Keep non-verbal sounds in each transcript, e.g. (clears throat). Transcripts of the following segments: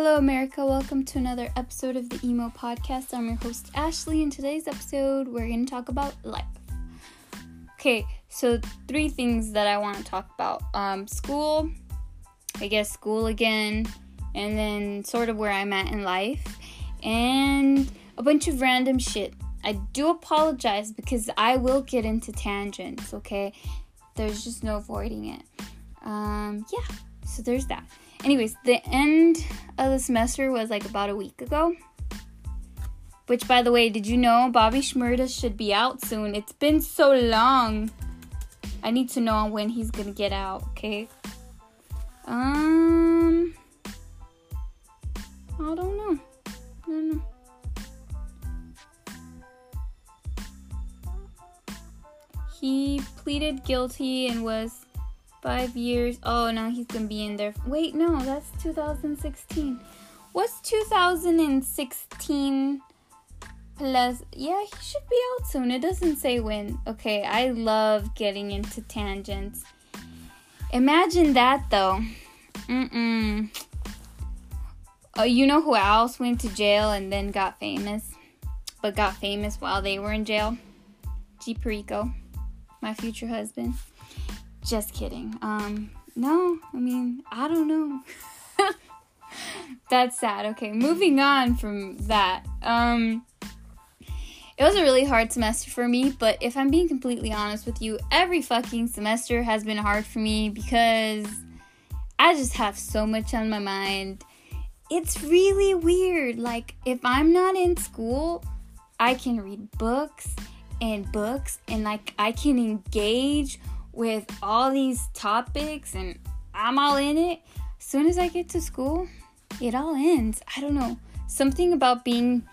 Hello, America. Welcome to another episode of the Emo Podcast. I'm your host, Ashley. In today's episode, we're going to talk about life. Okay, so three things that I want to talk about um, school, I guess school again, and then sort of where I'm at in life, and a bunch of random shit. I do apologize because I will get into tangents, okay? There's just no avoiding it. Um, yeah, so there's that. Anyways, the end of the semester was like about a week ago. Which, by the way, did you know Bobby Shmurda should be out soon? It's been so long. I need to know when he's gonna get out, okay? Um, I don't know. I don't know. He pleaded guilty and was five years. Oh, now he's gonna be in there. Wait, no, that's 2016. What's 2016 plus? Yeah, he should be out soon. It doesn't say when. Okay, I love getting into tangents. Imagine that though. Mm-mm. Oh, you know who else went to jail and then got famous? But got famous while they were in jail? G Perico, my future husband. Just kidding. Um, no, I mean, I don't know. (laughs) That's sad. Okay, moving on from that. Um, it was a really hard semester for me, but if I'm being completely honest with you, every fucking semester has been hard for me because I just have so much on my mind. It's really weird. Like, if I'm not in school, I can read books and books and like I can engage with all these topics and I'm all in it. As soon as I get to school, it all ends. I don't know. Something about being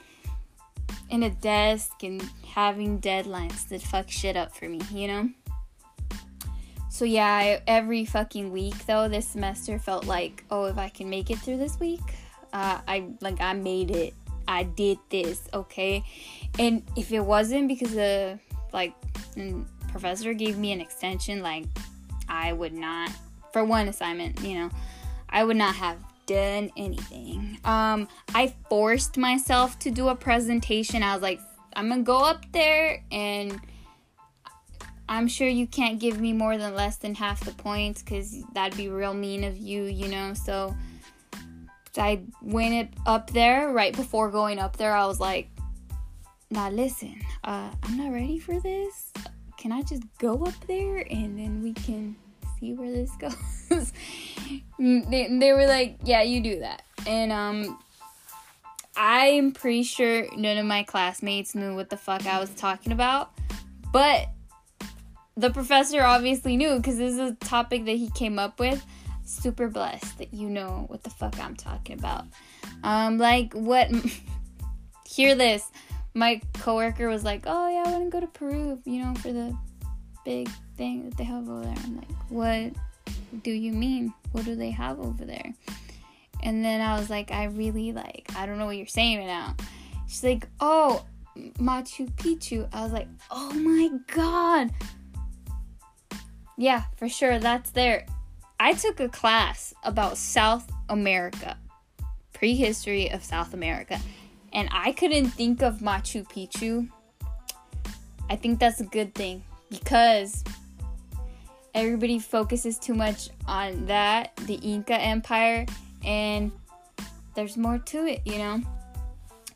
in a desk and having deadlines that fuck shit up for me, you know? So yeah, I, every fucking week though this semester felt like, oh, if I can make it through this week, uh, I like I made it. I did this, okay? And if it wasn't because of like professor gave me an extension, like I would not, for one assignment, you know, I would not have done anything. Um, I forced myself to do a presentation. I was like, I'm gonna go up there and I'm sure you can't give me more than less than half the points because that'd be real mean of you, you know. So I went up there right before going up there. I was like, now listen, uh, I'm not ready for this can I just go up there and then we can see where this (laughs) goes? they, they were like, yeah, you do that. And um, I'm pretty sure none of my classmates knew what the fuck I was talking about. But the professor obviously knew because this is a topic that he came up with. Super blessed that you know what the fuck I'm talking about. Um, like what? (laughs) hear this my coworker was like, "Oh yeah, I want to go to Peru, you know, for the big thing that they have over there." I'm like, "What do you mean? What do they have over there?" And then I was like, "I really like, I don't know what you're saying right now." She's like, "Oh, Machu Picchu." I was like, "Oh my god." Yeah, for sure, that's there. I took a class about South America, prehistory of South America and I couldn't think of Machu Picchu, I think that's a good thing because everybody focuses too much on that, the Inca Empire, and there's more to it, you know?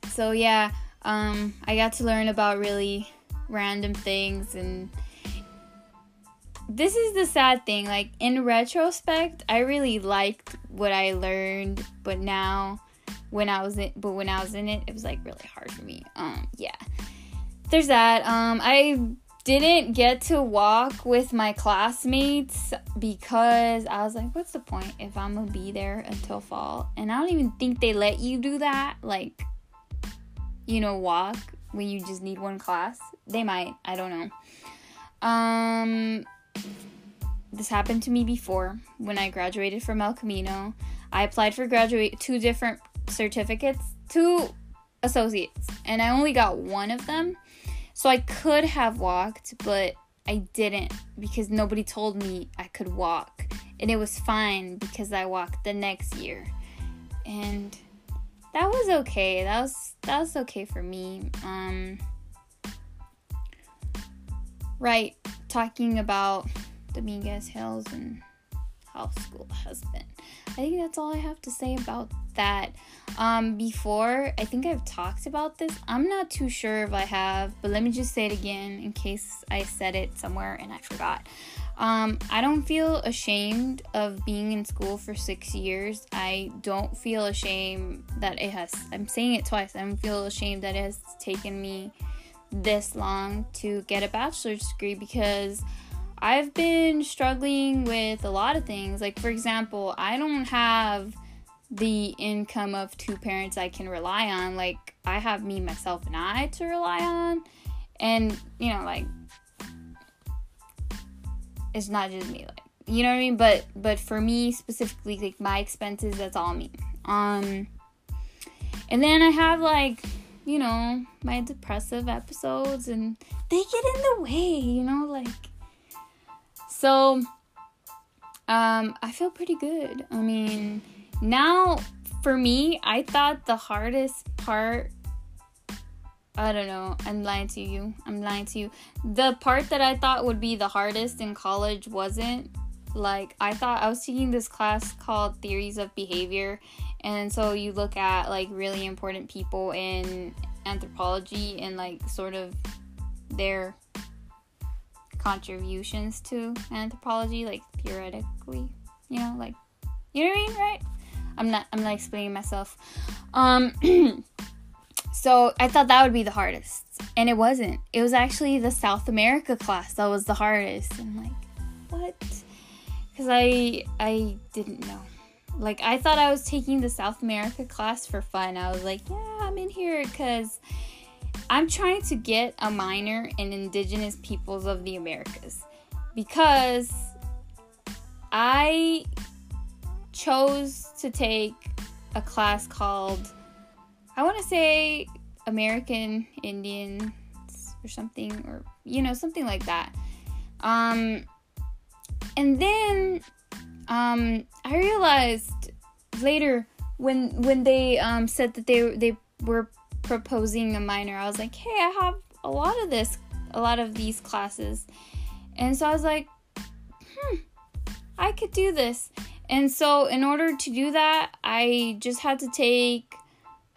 So, yeah, um, I got to learn about really random things and this is the sad thing like in retrospect i really liked what i learned but now when I was in but when I was in it, it was like really hard for me. Um yeah. There's that. Um I didn't get to walk with my classmates because I was like, what's the point if I'm gonna be there until fall? And I don't even think they let you do that, like, you know, walk when you just need one class. They might, I don't know. Um, this happened to me before when I graduated from El Camino. I applied for graduate two different certificates, two associates, and I only got one of them. So I could have walked, but I didn't because nobody told me I could walk. And it was fine because I walked the next year. and that was okay. That was that was okay for me. Um, right, talking about Dominguez Hills and school husband. I think that's all I have to say about that. Um, before, I think I've talked about this. I'm not too sure if I have, but let me just say it again in case I said it somewhere and I forgot. Um, I don't feel ashamed of being in school for six years. I don't feel ashamed that it has, I'm saying it twice, I don't feel ashamed that it has taken me this long to get a bachelor's degree because I've been struggling with a lot of things. Like, for example, I don't have the income of two parents I can rely on. Like, I have me, myself, and I to rely on. And, you know, like, it's not just me. Like, you know what I mean? But, but for me specifically, like, my expenses, that's all me. Um, and then I have, like, you know, my depressive episodes, and they get in the way, you know, like, so, um, I feel pretty good. I mean, now for me, I thought the hardest part. I don't know. I'm lying to you. I'm lying to you. The part that I thought would be the hardest in college wasn't. Like, I thought I was taking this class called Theories of Behavior. And so you look at like really important people in anthropology and like sort of their contributions to anthropology, like theoretically, you know, like you know what I mean, right? I'm not I'm not explaining myself. Um (clears throat) so I thought that would be the hardest. And it wasn't. It was actually the South America class that was the hardest. And like, what? Cuz I I didn't know. Like I thought I was taking the South America class for fun. I was like, yeah, I'm in here cuz I'm trying to get a minor in Indigenous peoples of the Americas because I chose to take a class called, I want to say American Indians or something, or you know, something like that. Um, and then um, I realized later when when they um, said that they they were proposing a minor, I was like, hey, I have a lot of this, a lot of these classes. And so I was like, hmm, I could do this. And so, in order to do that, I just had to take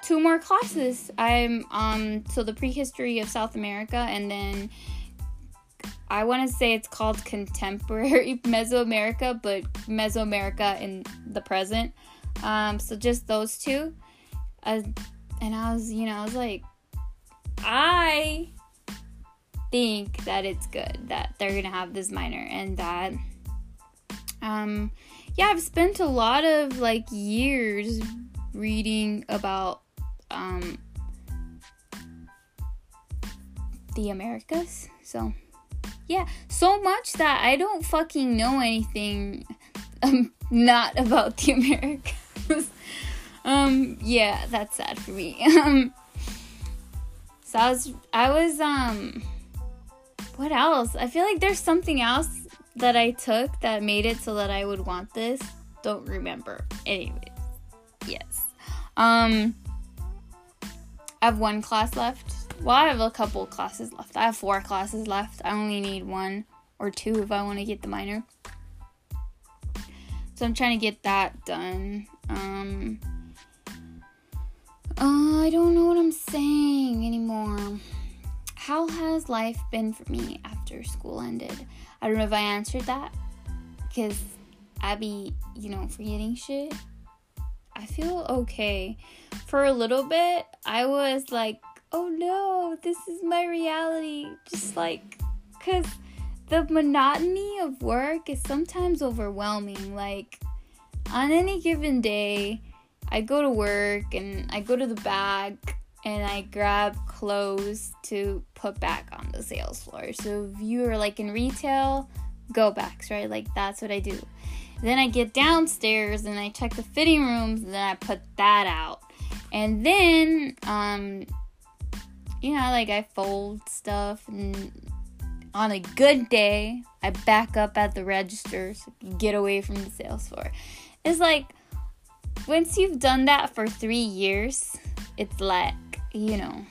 two more classes. I'm um so the prehistory of South America and then I want to say it's called contemporary (laughs) Mesoamerica, but Mesoamerica in the present. Um, so just those two. Uh, and I was, you know, I was like, I think that it's good that they're gonna have this minor and that um yeah i've spent a lot of like years reading about um the americas. So yeah so much that i don't fucking know anything um, (laughs) not about the americas (laughs) um, yeah, that's sad for me. Um, (laughs) so I was, I was, um, what else? I feel like there's something else that I took that made it so that I would want this. Don't remember. Anyways, yes. Um, I have one class left. Well, I have a couple classes left. I have four classes left. I only need one or two if I want to get the minor. So I'm trying to get that done. Um, uh, I don't know what I'm saying anymore. How has life been for me after school ended? I don't know if I answered that because I be, you know, forgetting shit. I feel okay. For a little bit, I was like, oh no, this is my reality. Just like, because the monotony of work is sometimes overwhelming. Like, on any given day, I go to work and I go to the back and I grab clothes to put back on the sales floor. So if you are like in retail, go backs, right? Like that's what I do. Then I get downstairs and I check the fitting rooms and then I put that out. And then um you know, like I fold stuff and on a good day, I back up at the register get away from the sales floor. It's like once you've done that for three years, it's like, you know,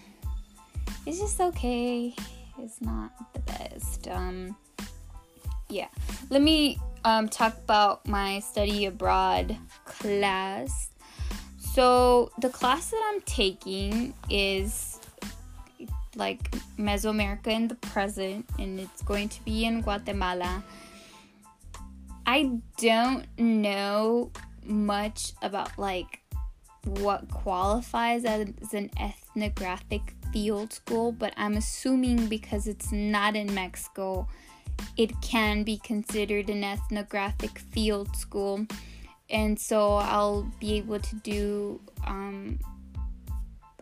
it's just okay. It's not the best. Um, yeah. Let me um, talk about my study abroad class. So, the class that I'm taking is like Mesoamerica in the present, and it's going to be in Guatemala. I don't know much about like what qualifies as an ethnographic field school, but I'm assuming because it's not in Mexico, it can be considered an ethnographic field school. And so I'll be able to do, um,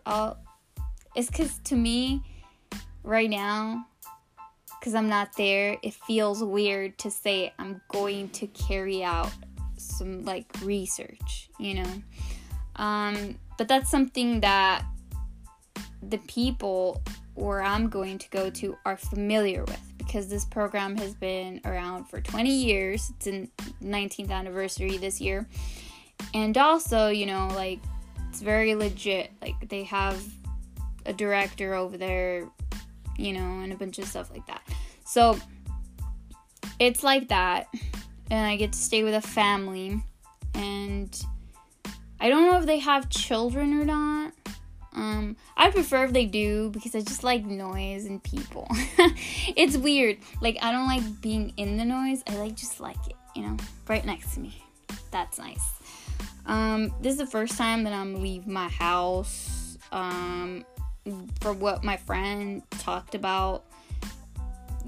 I'll, it's because to me, right now, because I'm not there, it feels weird to say I'm going to carry out some like research, you know. Um, but that's something that the people where I'm going to go to are familiar with because this program has been around for 20 years. It's in 19th anniversary this year. And also, you know, like it's very legit. Like they have a director over there, you know, and a bunch of stuff like that. So it's like that. And I get to stay with a family. And I don't know if they have children or not. Um, I prefer if they do because I just like noise and people. (laughs) it's weird. Like I don't like being in the noise. I like just like it, you know, right next to me. That's nice. Um, this is the first time that I'm leave my house. Um, for what my friend talked about,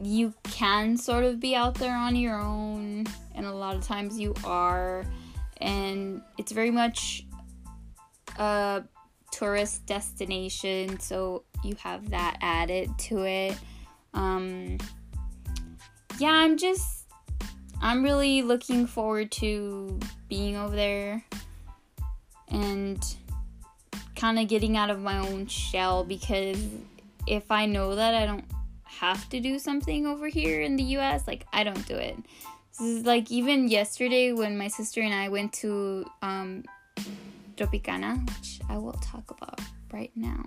you can sort of be out there on your own, and a lot of times you are, and it's very much a tourist destination, so you have that added to it. Um, yeah, I'm just, I'm really looking forward to being over there and kind of getting out of my own shell because if I know that I don't have to do something over here in the US, like I don't do it. This is like even yesterday when my sister and I went to um, Tropicana, which I will talk about right now.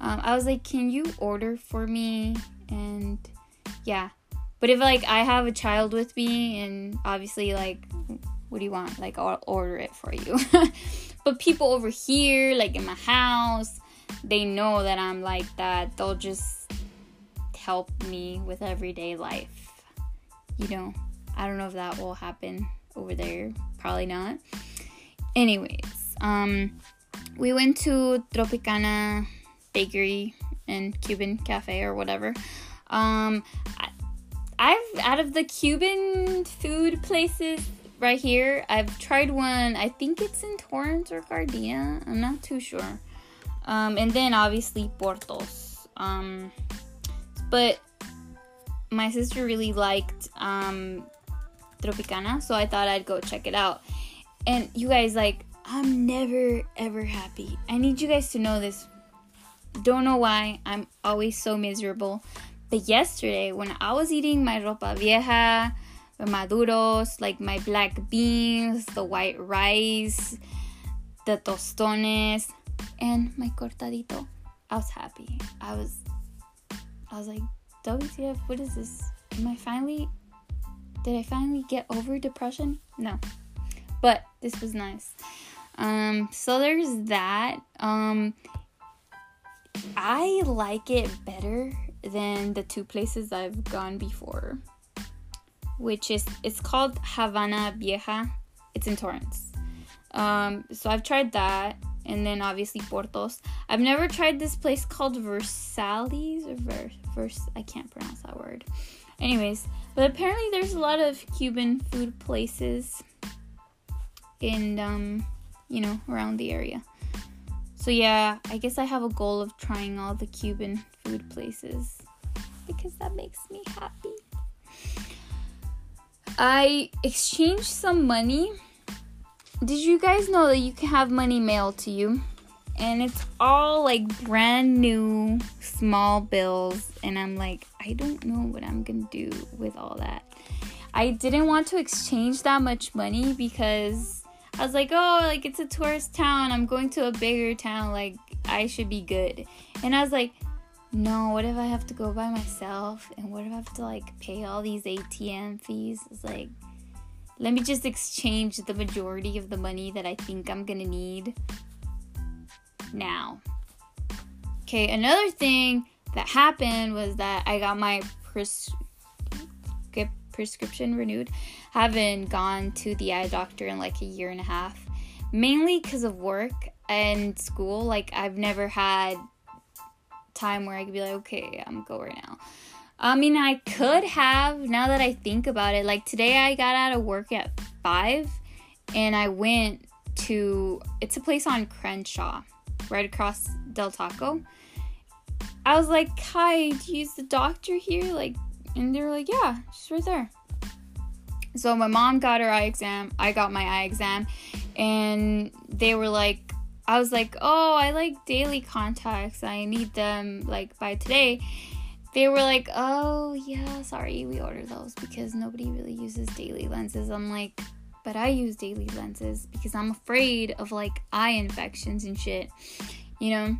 Um, I was like, can you order for me? And yeah. But if like I have a child with me and obviously like what do you want? Like I'll order it for you. (laughs) but people over here, like in my house, they know that I'm like that. They'll just help me with everyday life. You know, I don't know if that will happen over there. Probably not. Anyways, um, we went to Tropicana Bakery and Cuban Cafe or whatever. Um, I've out of the Cuban food places right here, I've tried one. I think it's in Torrance or Gardena. I'm not too sure. Um, and then obviously Portos. Um, but my sister really liked um, Tropicana, so I thought I'd go check it out. And you guys, like, I'm never ever happy. I need you guys to know this. Don't know why. I'm always so miserable. But yesterday, when I was eating my ropa vieja, maduros, like my black beans, the white rice, the tostones, and my cortadito, I was happy. I was, I was like, WTF, what is this? Am I finally, did I finally get over depression? No. But this was nice. Um, so there's that. Um, I like it better than the two places I've gone before, which is it's called Havana Vieja. It's in Torrance. Um, so I've tried that, and then obviously Portos. I've never tried this place called Versalles or Vers. Vers I can't pronounce that word. Anyways, but apparently there's a lot of Cuban food places in um you know, around the area. So yeah, I guess I have a goal of trying all the Cuban food places because that makes me happy. I exchanged some money. Did you guys know that you can have money mailed to you? And it's all like brand new small bills. And I'm like, I don't know what I'm gonna do with all that. I didn't want to exchange that much money because I was like, oh, like it's a tourist town. I'm going to a bigger town. Like I should be good. And I was like, no, what if I have to go by myself? And what if I have to like pay all these ATM fees? It's like, let me just exchange the majority of the money that I think I'm gonna need now. Okay, another thing that happened was that I got my pres- prescription renewed. Haven't gone to the eye doctor in like a year and a half, mainly because of work and school. Like, I've never had time where I could be like, okay, I'm go right now. I mean, I could have now that I think about it. Like, today I got out of work at 5 and I went to it's a place on Crenshaw, right across Del Taco. I was like, Hi, do you use the doctor here? Like, and they were like, Yeah, she's right there. So my mom got her eye exam, I got my eye exam, and they were like, I was like, Oh, I like daily contacts. I need them like by today. They were like, Oh, yeah, sorry, we ordered those because nobody really uses daily lenses. I'm like, but I use daily lenses because I'm afraid of like eye infections and shit, you know?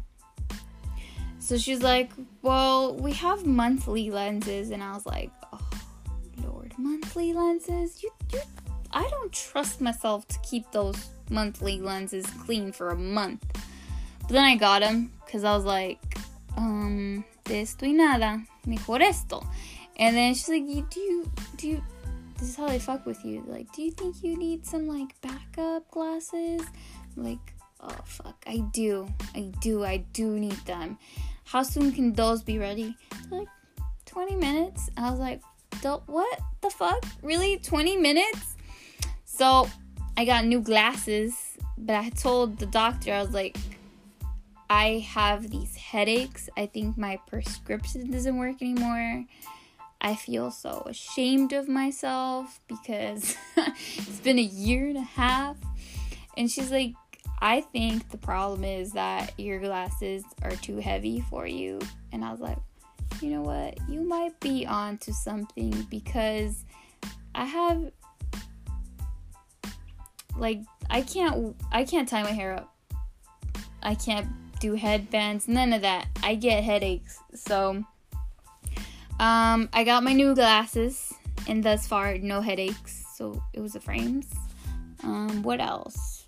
So she's like, Well, we have monthly lenses. And I was like, Oh, Lord, monthly lenses? You, you, I don't trust myself to keep those monthly lenses clean for a month. But then I got them because I was like, um, de esto y nada, mejor esto. And then she's like, do you, do you, this is how they fuck with you. Like, do you think you need some like backup glasses? Like, oh fuck, I do, I do, I do need them how soon can those be ready? like 20 minutes. I was like, what the fuck? Really? 20 minutes? So I got new glasses, but I told the doctor, I was like, I have these headaches. I think my prescription doesn't work anymore. I feel so ashamed of myself because (laughs) it's been a year and a half. And she's like, I think the problem is that your glasses are too heavy for you. And I was like, you know what? You might be on to something because I have like I can't I can't tie my hair up. I can't do headbands, none of that. I get headaches. So um I got my new glasses and thus far no headaches. So it was the frames. Um what else?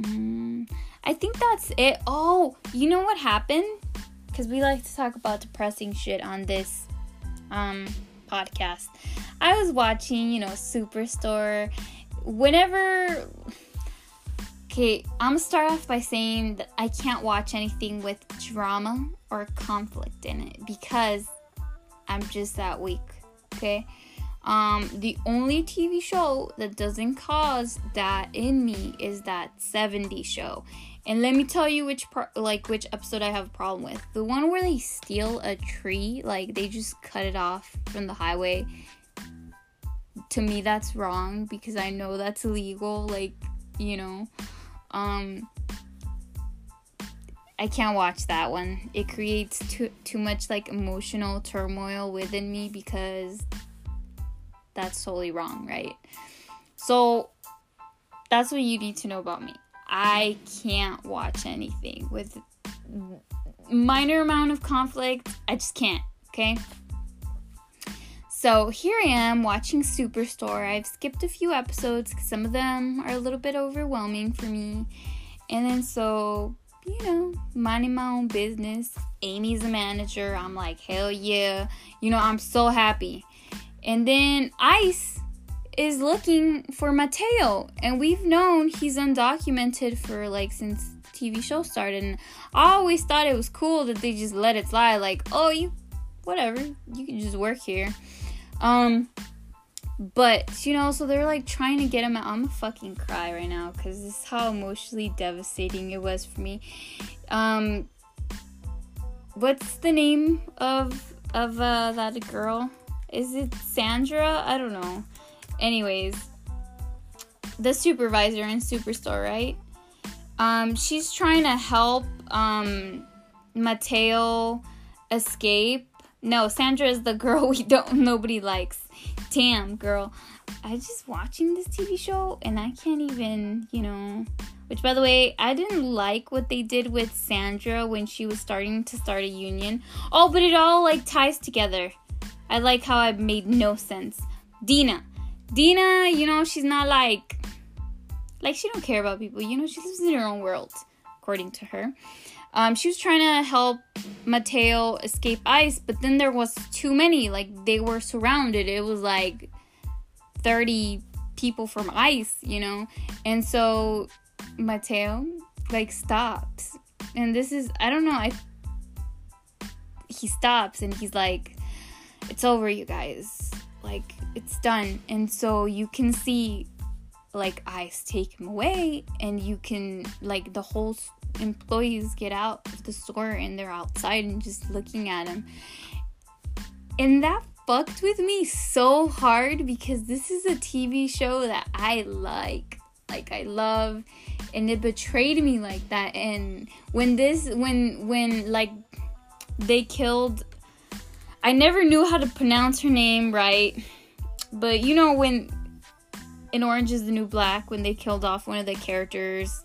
Mm, I think that's it. Oh, you know what happened? Because we like to talk about depressing shit on this um, podcast. I was watching, you know, Superstore. Whenever. Okay, I'm gonna start off by saying that I can't watch anything with drama or conflict in it because I'm just that weak. Okay? Um, the only TV show that doesn't cause that in me is that 70 show. And let me tell you which part, like which episode I have a problem with. The one where they steal a tree, like they just cut it off from the highway. To me that's wrong because I know that's illegal, like, you know. Um I can't watch that one. It creates too too much like emotional turmoil within me because that's totally wrong, right? So that's what you need to know about me. I can't watch anything with minor amount of conflict. I just can't, okay? So here I am watching Superstore. I've skipped a few episodes because some of them are a little bit overwhelming for me. And then so, you know, minding my own business. Amy's a manager. I'm like, hell yeah. You know, I'm so happy. And then ICE is looking for Mateo, and we've known he's undocumented for like since TV show started. And I always thought it was cool that they just let it slide, like, oh, you, whatever, you can just work here. Um, but you know, so they're like trying to get him out. I'm gonna fucking cry right now because this is how emotionally devastating it was for me. Um, what's the name of of uh, that girl? Is it Sandra? I don't know. Anyways, the supervisor in Superstore, right? Um, she's trying to help um, Mateo escape No, Sandra is the (laughs) girl we don't nobody likes. Damn, girl. I just watching this TV show and I can't even, you know, which by the way, I didn't like what they did with Sandra when she was starting to start a union. Oh, but it all like ties together. I like how it made no sense. Dina. Dina, you know, she's not like like she don't care about people. You know, she lives in her own world, according to her. Um, she was trying to help Mateo escape ICE, but then there was too many. Like they were surrounded. It was like 30 people from ICE, you know? And so Mateo like stops. And this is I don't know, I he stops and he's like it's over you guys. Like it's done. And so you can see like ICE take him away and you can like the whole employees get out of the store and they're outside and just looking at him. And that fucked with me so hard because this is a TV show that I like. Like I love and it betrayed me like that and when this when when like they killed I never knew how to pronounce her name right. But you know when in Orange is the New Black when they killed off one of the characters,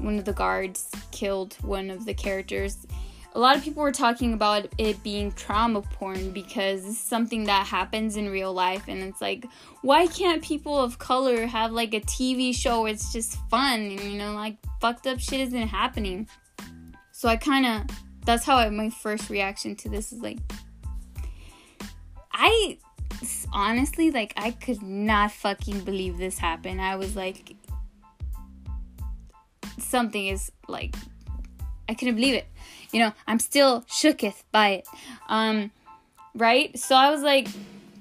one of the guards killed one of the characters. A lot of people were talking about it being trauma porn because it's something that happens in real life and it's like why can't people of color have like a tv show? Where it's just fun and you know like fucked up shit isn't happening. So i kind of that's how I, my first reaction to this is like i honestly like i could not fucking believe this happened. I was like something is like i couldn't believe it you know, I'm still shooketh by it. Um, right? So I was like,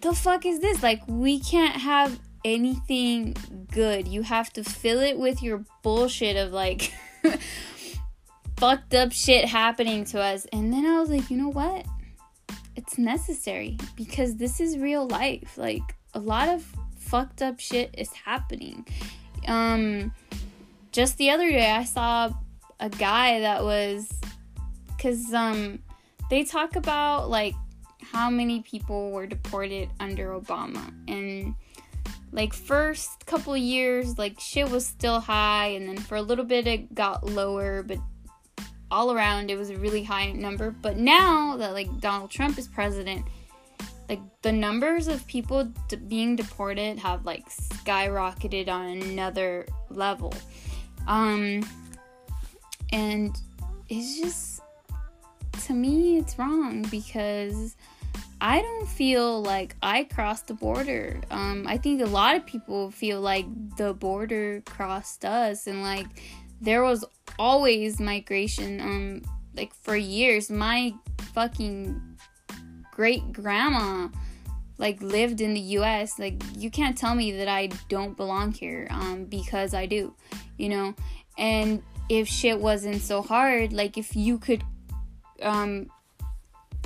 the fuck is this? Like, we can't have anything good. You have to fill it with your bullshit of like (laughs) fucked up shit happening to us. And then I was like, you know what? It's necessary because this is real life. Like, a lot of fucked up shit is happening. Um, just the other day, I saw a guy that was because um, they talk about like how many people were deported under Obama. And like first couple years like shit was still high and then for a little bit it got lower but all around it was a really high number. But now that like Donald Trump is president like the numbers of people being deported have like skyrocketed on another level um and it's just to me, it's wrong because I don't feel like I crossed the border. Um, I think a lot of people feel like the border crossed us, and like there was always migration. Um, like for years, my fucking great grandma like lived in the US. Like you can't tell me that I don't belong here um because I do, you know. And if shit wasn't so hard, like if you could um,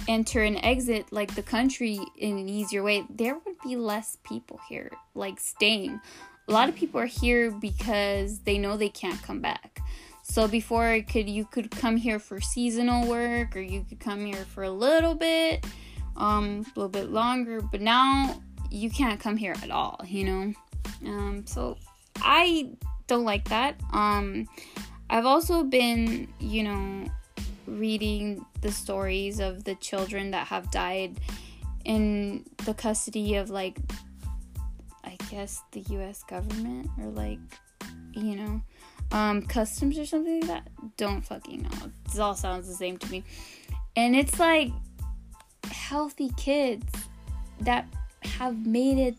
enter and exit like the country in an easier way, there would be less people here, like staying. A lot of people are here because they know they can't come back. So before it could you could come here for seasonal work or you could come here for a little bit, um, a little bit longer, but now you can't come here at all, you know? Um, so I don't like that. Um, I've also been, you know, reading the stories of the children that have died in the custody of like I guess the US government or like you know um customs or something like that. Don't fucking know. This all sounds the same to me. And it's like healthy kids that have made it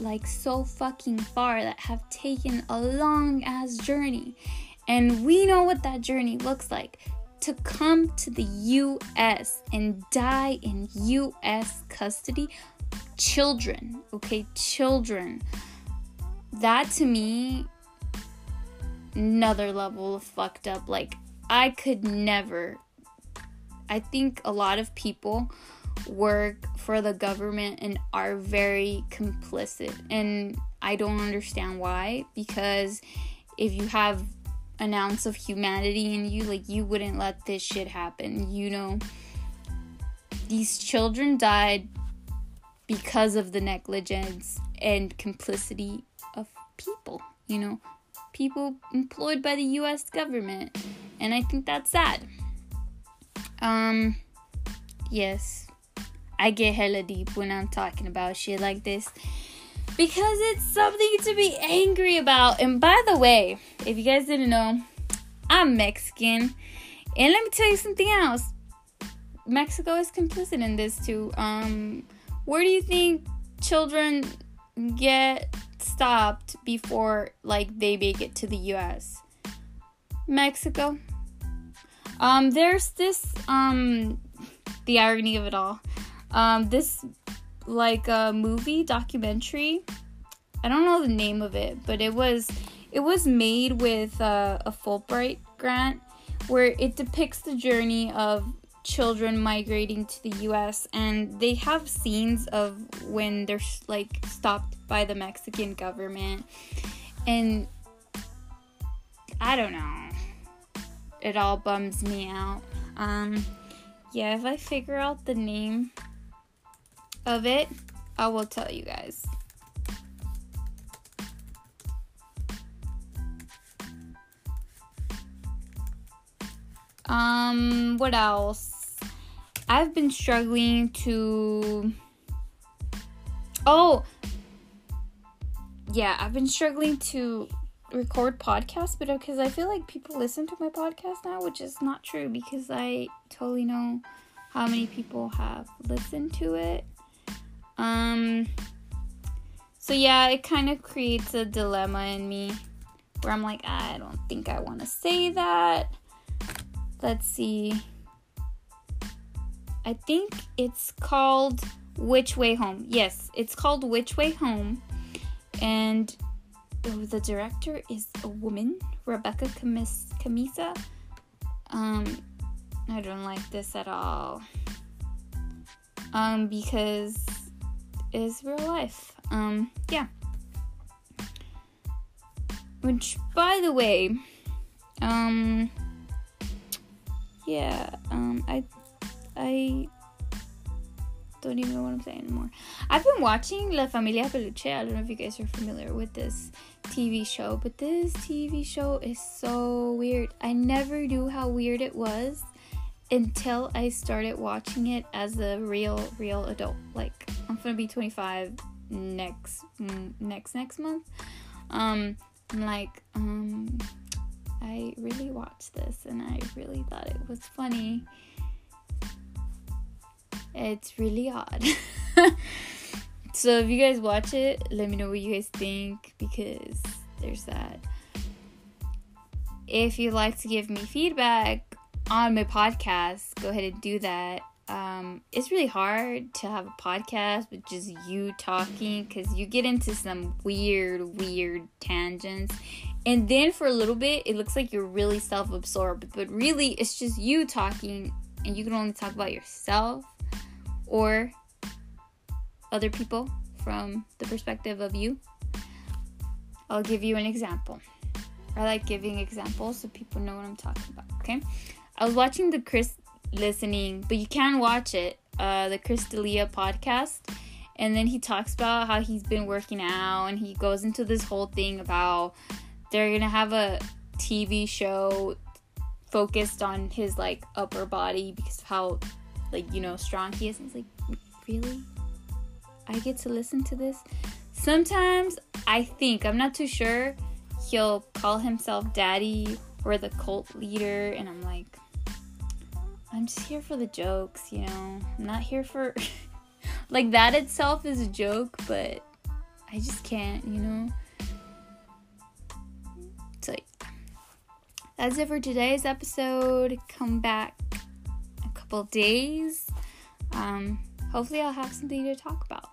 like so fucking far that have taken a long ass journey. And we know what that journey looks like to come to the US and die in US custody. Children, okay, children. That to me, another level of fucked up. Like, I could never. I think a lot of people work for the government and are very complicit. And I don't understand why, because if you have an ounce of humanity in you, like you wouldn't let this shit happen, you know. these children died because of the negligence and complicity of people, you know, people employed by the US government. And I think that's sad. Um, yes, I get hella deep when I'm talking about shit like this because it's something to be angry about. And by the way, if you guys didn't know, I'm Mexican. And let me tell you something else. Mexico is complicit in this too. Um, where do you think children get stopped before like they make it to the US? Mexico. Um, there's this um the irony of it all. Um, this like a movie documentary. I don't know the name of it, but it was it was made with uh, a Fulbright grant where it depicts the journey of children migrating to the US and they have scenes of when they're like stopped by the Mexican government and I don't know it all bums me out um yeah if I figure out the name of it I will tell you guys um what else I've been struggling to. Oh! Yeah, I've been struggling to record podcasts, but because I feel like people listen to my podcast now, which is not true because I totally know how many people have listened to it. Um, so yeah, it kind of creates a dilemma in me where I'm like, I don't think I want to say that. Let's see. I think it's called Which Way Home. Yes, it's called Which Way Home. And oh, the director is a woman, Rebecca Cammis- Cammisa. Um, I don't like this at all. Um, because it's real life. Um, yeah. Which, by the way, um, yeah, um, I I don't even know what I'm saying anymore. I've been watching La Familia Peluche. I don't know if you guys are familiar with this TV show, but this TV show is so weird. I never knew how weird it was until I started watching it as a real, real adult. Like I'm gonna be 25 next next next month. Um, like, um, I really watched this and I really thought it was funny it's really odd. (laughs) so if you guys watch it, let me know what you guys think because there's that. If you'd like to give me feedback on my podcast, go ahead and do that. Um, it's really hard to have a podcast with just you talking because you get into some weird, weird tangents. And then for a little bit, it looks like you're really self absorbed, but really, it's just you talking, and you can only talk about yourself or other people from the perspective of you. I'll give you an example. I like giving examples so people know what I'm talking about, okay? I was watching the Chris listening, but you can watch it, uh, the Chris D'Elia podcast. And then he talks about how he's been working out and he goes into this whole thing about they're gonna have a TV show focused on his like upper body because of how like you know strong he is. And he's like, really? I get to listen to this. Sometimes I think I'm not too sure. He'll call himself daddy or the cult leader, and I'm like, I'm just here for the jokes, you know. I'm not here for (laughs) like that itself is a joke, but I just can't, you know. So that's it for today's episode. Come back a couple days. Um, hopefully, I'll have something to talk about.